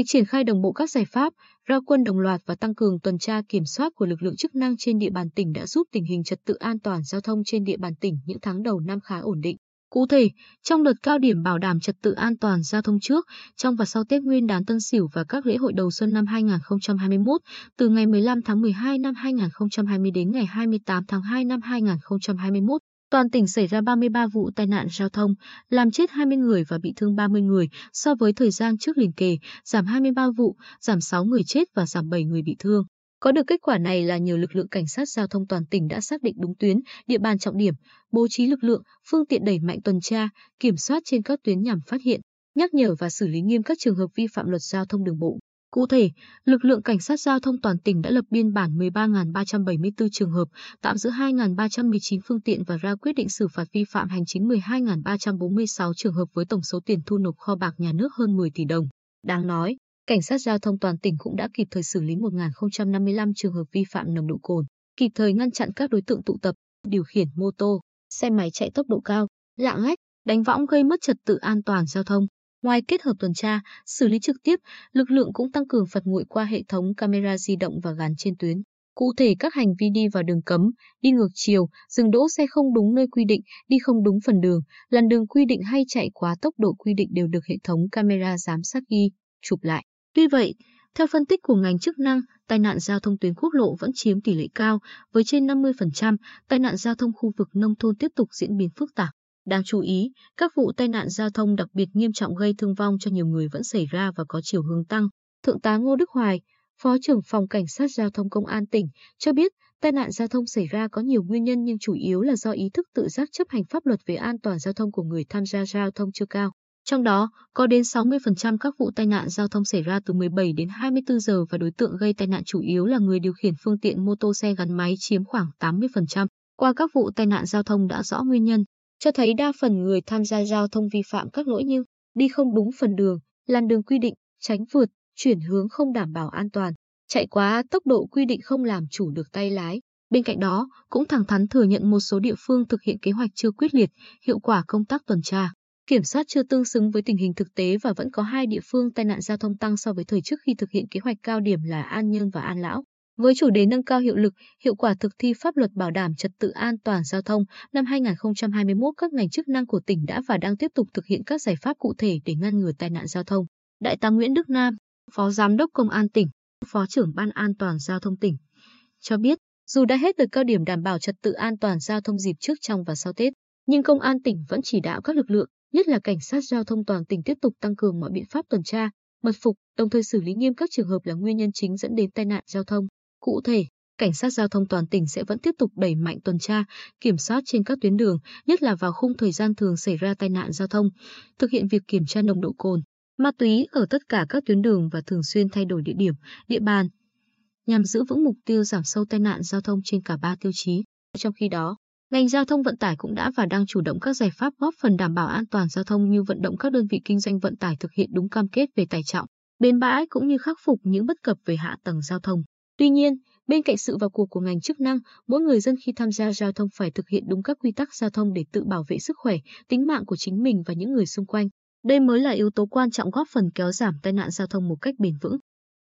Việc triển khai đồng bộ các giải pháp, ra quân đồng loạt và tăng cường tuần tra kiểm soát của lực lượng chức năng trên địa bàn tỉnh đã giúp tình hình trật tự an toàn giao thông trên địa bàn tỉnh những tháng đầu năm khá ổn định. Cụ thể, trong đợt cao điểm bảo đảm trật tự an toàn giao thông trước, trong và sau Tết Nguyên đán Tân Sửu và các lễ hội đầu xuân năm 2021, từ ngày 15 tháng 12 năm 2020 đến ngày 28 tháng 2 năm 2021, toàn tỉnh xảy ra 33 vụ tai nạn giao thông, làm chết 20 người và bị thương 30 người so với thời gian trước liền kề, giảm 23 vụ, giảm 6 người chết và giảm 7 người bị thương. Có được kết quả này là nhờ lực lượng cảnh sát giao thông toàn tỉnh đã xác định đúng tuyến, địa bàn trọng điểm, bố trí lực lượng, phương tiện đẩy mạnh tuần tra, kiểm soát trên các tuyến nhằm phát hiện, nhắc nhở và xử lý nghiêm các trường hợp vi phạm luật giao thông đường bộ. Cụ thể, lực lượng cảnh sát giao thông toàn tỉnh đã lập biên bản 13.374 trường hợp, tạm giữ 2.319 phương tiện và ra quyết định xử phạt vi phạm hành chính 12.346 trường hợp với tổng số tiền thu nộp kho bạc nhà nước hơn 10 tỷ đồng. Đáng nói, cảnh sát giao thông toàn tỉnh cũng đã kịp thời xử lý 1.055 trường hợp vi phạm nồng độ cồn, kịp thời ngăn chặn các đối tượng tụ tập, điều khiển mô tô, xe máy chạy tốc độ cao, lạng lách, đánh võng gây mất trật tự an toàn giao thông. Ngoài kết hợp tuần tra, xử lý trực tiếp, lực lượng cũng tăng cường phạt nguội qua hệ thống camera di động và gắn trên tuyến. Cụ thể các hành vi đi vào đường cấm, đi ngược chiều, dừng đỗ xe không đúng nơi quy định, đi không đúng phần đường, làn đường quy định hay chạy quá tốc độ quy định đều được hệ thống camera giám sát ghi, chụp lại. Tuy vậy, theo phân tích của ngành chức năng, tai nạn giao thông tuyến quốc lộ vẫn chiếm tỷ lệ cao, với trên 50%, tai nạn giao thông khu vực nông thôn tiếp tục diễn biến phức tạp. Đáng chú ý, các vụ tai nạn giao thông đặc biệt nghiêm trọng gây thương vong cho nhiều người vẫn xảy ra và có chiều hướng tăng. Thượng tá Ngô Đức Hoài, Phó trưởng phòng Cảnh sát Giao thông Công an tỉnh, cho biết tai nạn giao thông xảy ra có nhiều nguyên nhân nhưng chủ yếu là do ý thức tự giác chấp hành pháp luật về an toàn giao thông của người tham gia giao thông chưa cao. Trong đó, có đến 60% các vụ tai nạn giao thông xảy ra từ 17 đến 24 giờ và đối tượng gây tai nạn chủ yếu là người điều khiển phương tiện mô tô xe gắn máy chiếm khoảng 80%. Qua các vụ tai nạn giao thông đã rõ nguyên nhân, cho thấy đa phần người tham gia giao thông vi phạm các lỗi như đi không đúng phần đường, làn đường quy định, tránh vượt, chuyển hướng không đảm bảo an toàn, chạy quá tốc độ quy định không làm chủ được tay lái. Bên cạnh đó, cũng thẳng thắn thừa nhận một số địa phương thực hiện kế hoạch chưa quyết liệt, hiệu quả công tác tuần tra, kiểm soát chưa tương xứng với tình hình thực tế và vẫn có hai địa phương tai nạn giao thông tăng so với thời trước khi thực hiện kế hoạch cao điểm là An Nhơn và An Lão. Với chủ đề nâng cao hiệu lực, hiệu quả thực thi pháp luật bảo đảm trật tự an toàn giao thông, năm 2021 các ngành chức năng của tỉnh đã và đang tiếp tục thực hiện các giải pháp cụ thể để ngăn ngừa tai nạn giao thông. Đại tá Nguyễn Đức Nam, Phó Giám đốc Công an tỉnh, Phó trưởng Ban An toàn giao thông tỉnh, cho biết, dù đã hết đợt cao điểm đảm bảo trật tự an toàn giao thông dịp trước trong và sau Tết, nhưng Công an tỉnh vẫn chỉ đạo các lực lượng, nhất là cảnh sát giao thông toàn tỉnh tiếp tục tăng cường mọi biện pháp tuần tra, mật phục, đồng thời xử lý nghiêm các trường hợp là nguyên nhân chính dẫn đến tai nạn giao thông. Cụ thể, cảnh sát giao thông toàn tỉnh sẽ vẫn tiếp tục đẩy mạnh tuần tra, kiểm soát trên các tuyến đường, nhất là vào khung thời gian thường xảy ra tai nạn giao thông, thực hiện việc kiểm tra nồng độ cồn, ma túy ở tất cả các tuyến đường và thường xuyên thay đổi địa điểm, địa bàn nhằm giữ vững mục tiêu giảm sâu tai nạn giao thông trên cả ba tiêu chí. Trong khi đó, ngành giao thông vận tải cũng đã và đang chủ động các giải pháp góp phần đảm bảo an toàn giao thông như vận động các đơn vị kinh doanh vận tải thực hiện đúng cam kết về tải trọng, bến bãi cũng như khắc phục những bất cập về hạ tầng giao thông. Tuy nhiên, bên cạnh sự vào cuộc của ngành chức năng, mỗi người dân khi tham gia giao thông phải thực hiện đúng các quy tắc giao thông để tự bảo vệ sức khỏe, tính mạng của chính mình và những người xung quanh. Đây mới là yếu tố quan trọng góp phần kéo giảm tai nạn giao thông một cách bền vững.